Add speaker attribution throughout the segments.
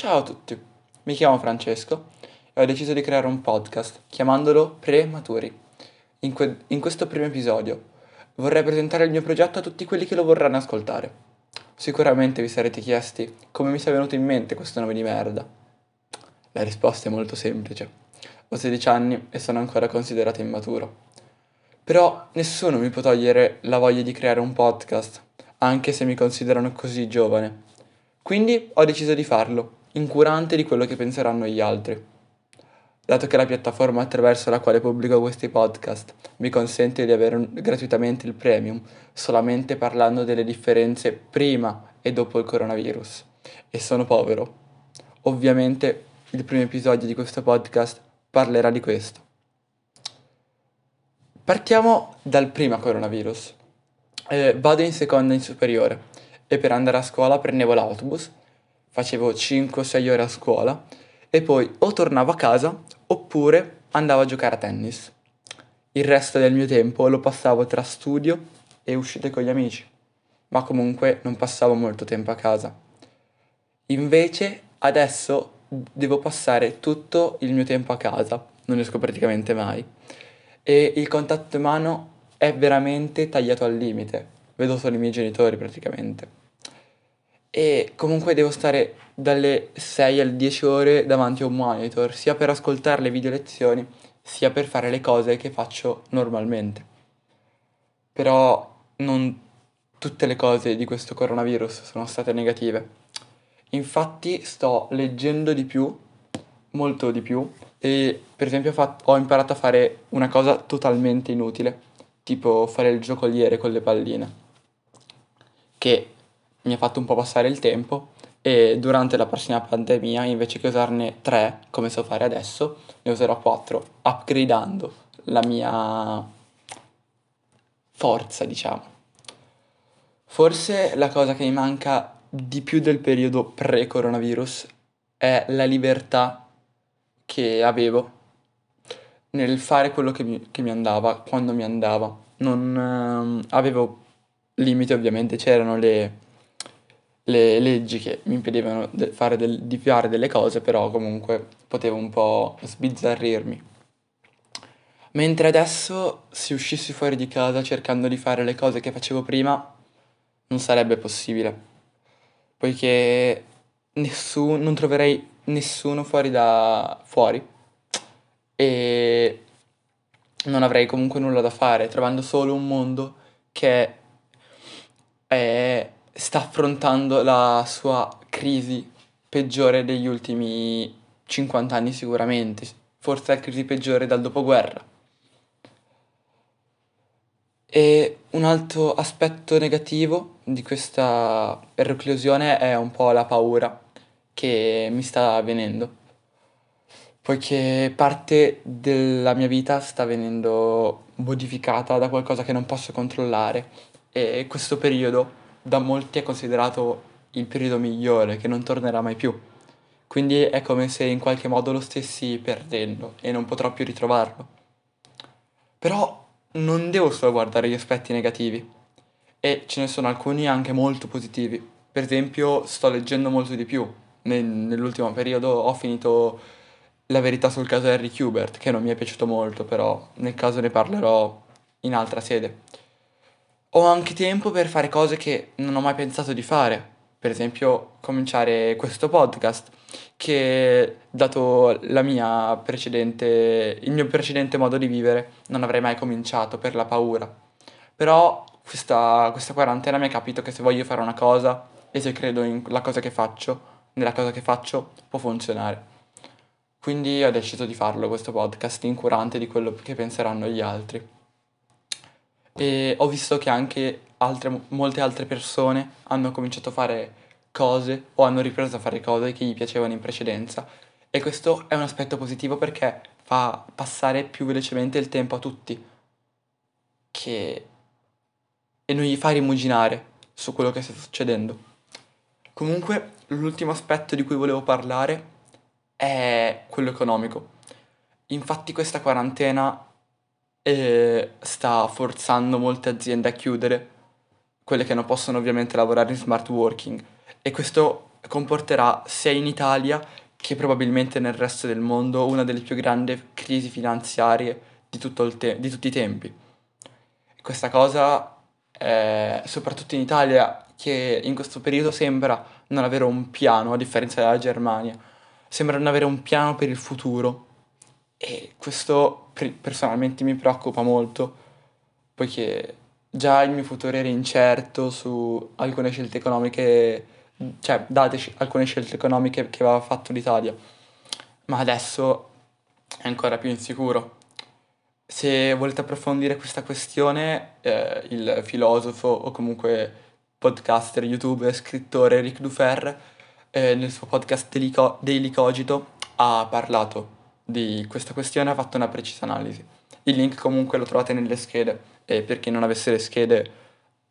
Speaker 1: Ciao a tutti, mi chiamo Francesco e ho deciso di creare un podcast chiamandolo Prematuri. In, que- in questo primo episodio vorrei presentare il mio progetto a tutti quelli che lo vorranno ascoltare. Sicuramente vi sarete chiesti come mi sia venuto in mente questo nome di merda. La risposta è molto semplice. Ho 16 anni e sono ancora considerato immaturo. Però nessuno mi può togliere la voglia di creare un podcast, anche se mi considerano così giovane. Quindi ho deciso di farlo, incurante di quello che penseranno gli altri. Dato che la piattaforma attraverso la quale pubblico questi podcast mi consente di avere gratuitamente il premium, solamente parlando delle differenze prima e dopo il coronavirus, e sono povero. Ovviamente il primo episodio di questo podcast parlerà di questo. Partiamo dal prima coronavirus. Eh, vado in seconda in superiore e per andare a scuola prendevo l'autobus, facevo 5-6 ore a scuola e poi o tornavo a casa oppure andavo a giocare a tennis. Il resto del mio tempo lo passavo tra studio e uscite con gli amici, ma comunque non passavo molto tempo a casa. Invece adesso devo passare tutto il mio tempo a casa, non esco praticamente mai e il contatto umano è veramente tagliato al limite. Vedo solo i miei genitori praticamente. E comunque devo stare dalle 6 alle 10 ore davanti a un monitor, sia per ascoltare le video lezioni, sia per fare le cose che faccio normalmente. Però non tutte le cose di questo coronavirus sono state negative. Infatti sto leggendo di più, molto di più, e per esempio ho, imparato a fare una cosa totalmente inutile, tipo fare il giocoliere con le palline, che mi ha fatto un po' passare il tempo e durante la prossima pandemia invece che usarne tre come so fare adesso, ne userò quattro, upgradando la mia forza, diciamo. Forse la cosa che mi manca di più del periodo pre-coronavirus è la libertà che avevo nel fare quello che mi, che mi andava, quando mi andava. Non eh, avevo limiti ovviamente, c'erano le, le leggi che mi impedivano de del, di fare delle cose, però comunque potevo un po' sbizzarrirmi. Mentre adesso, se uscissi fuori di casa cercando di fare le cose che facevo prima, non sarebbe possibile. Poiché nessuno, non troverei nessuno fuori da fuori e non avrei comunque nulla da fare, trovando solo un mondo che è, sta affrontando la sua crisi peggiore degli ultimi 50 anni sicuramente, forse la crisi peggiore dal dopoguerra. E un altro aspetto negativo di questa reclusione è un po' la paura che mi sta avvenendo, poiché parte della mia vita sta venendo modificata da qualcosa che non posso controllare. E questo periodo da molti è considerato il periodo migliore che non tornerà mai più. Quindi è come se in qualche modo lo stessi perdendo e non potrò più ritrovarlo. Però non devo solo guardare gli aspetti negativi e ce ne sono alcuni anche molto positivi. Per esempio sto leggendo molto di più, nel, nell'ultimo periodo ho finito La verità sul caso Harry Kubert, che non mi è piaciuto molto, però nel caso ne parlerò in altra sede. Ho anche tempo per fare cose che non ho mai pensato di fare, per esempio cominciare questo podcast, che dato il mio precedente modo di vivere, non avrei mai cominciato per la paura. Però questa, questa quarantena mi ha capito che se voglio fare una cosa e se credo in la cosa che faccio, nella cosa che faccio può funzionare. Quindi ho deciso di farlo questo podcast incurante di quello che penseranno gli altri. E ho visto che anche altre, molte altre persone hanno cominciato a fare cose o hanno ripreso a fare cose che gli piacevano in precedenza. E questo è un aspetto positivo perché fa passare più velocemente il tempo a tutti. Che... e non gli fa rimuginare su quello che sta succedendo. Comunque, l'ultimo aspetto di cui volevo parlare è quello economico. Infatti questa quarantena eh, sta forzando molte aziende a chiudere, quelle che non possono ovviamente lavorare in smart working. E questo comporterà sia in Italia che probabilmente nel resto del mondo una delle più grandi crisi finanziarie di, te- di tutti i tempi. Questa cosa, eh, soprattutto in Italia, che in questo periodo sembra non avere un piano, a differenza della Germania, sembra non avere un piano per il futuro. E questo personalmente mi preoccupa molto, poiché già il mio futuro era incerto su alcune scelte economiche, cioè date alcune scelte economiche che aveva fatto l'Italia, ma adesso è ancora più insicuro. Se volete approfondire questa questione, eh, il filosofo o comunque podcaster, youtuber, scrittore Ric Dufer, eh, nel suo podcast Daily Cogito, ha parlato di questa questione, ha fatto una precisa analisi. Il link comunque lo trovate nelle schede e per chi non avesse le schede,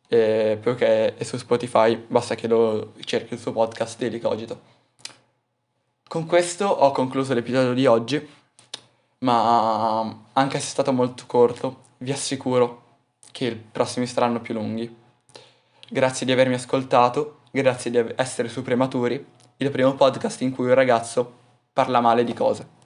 Speaker 1: eh, perché è su Spotify, basta che lo cerchi il suo podcast Daily Cogito. Con questo ho concluso l'episodio di oggi ma anche se è stato molto corto, vi assicuro che i prossimi saranno più lunghi. Grazie di avermi ascoltato, grazie di essere su Prematuri, il primo podcast in cui un ragazzo parla male di cose.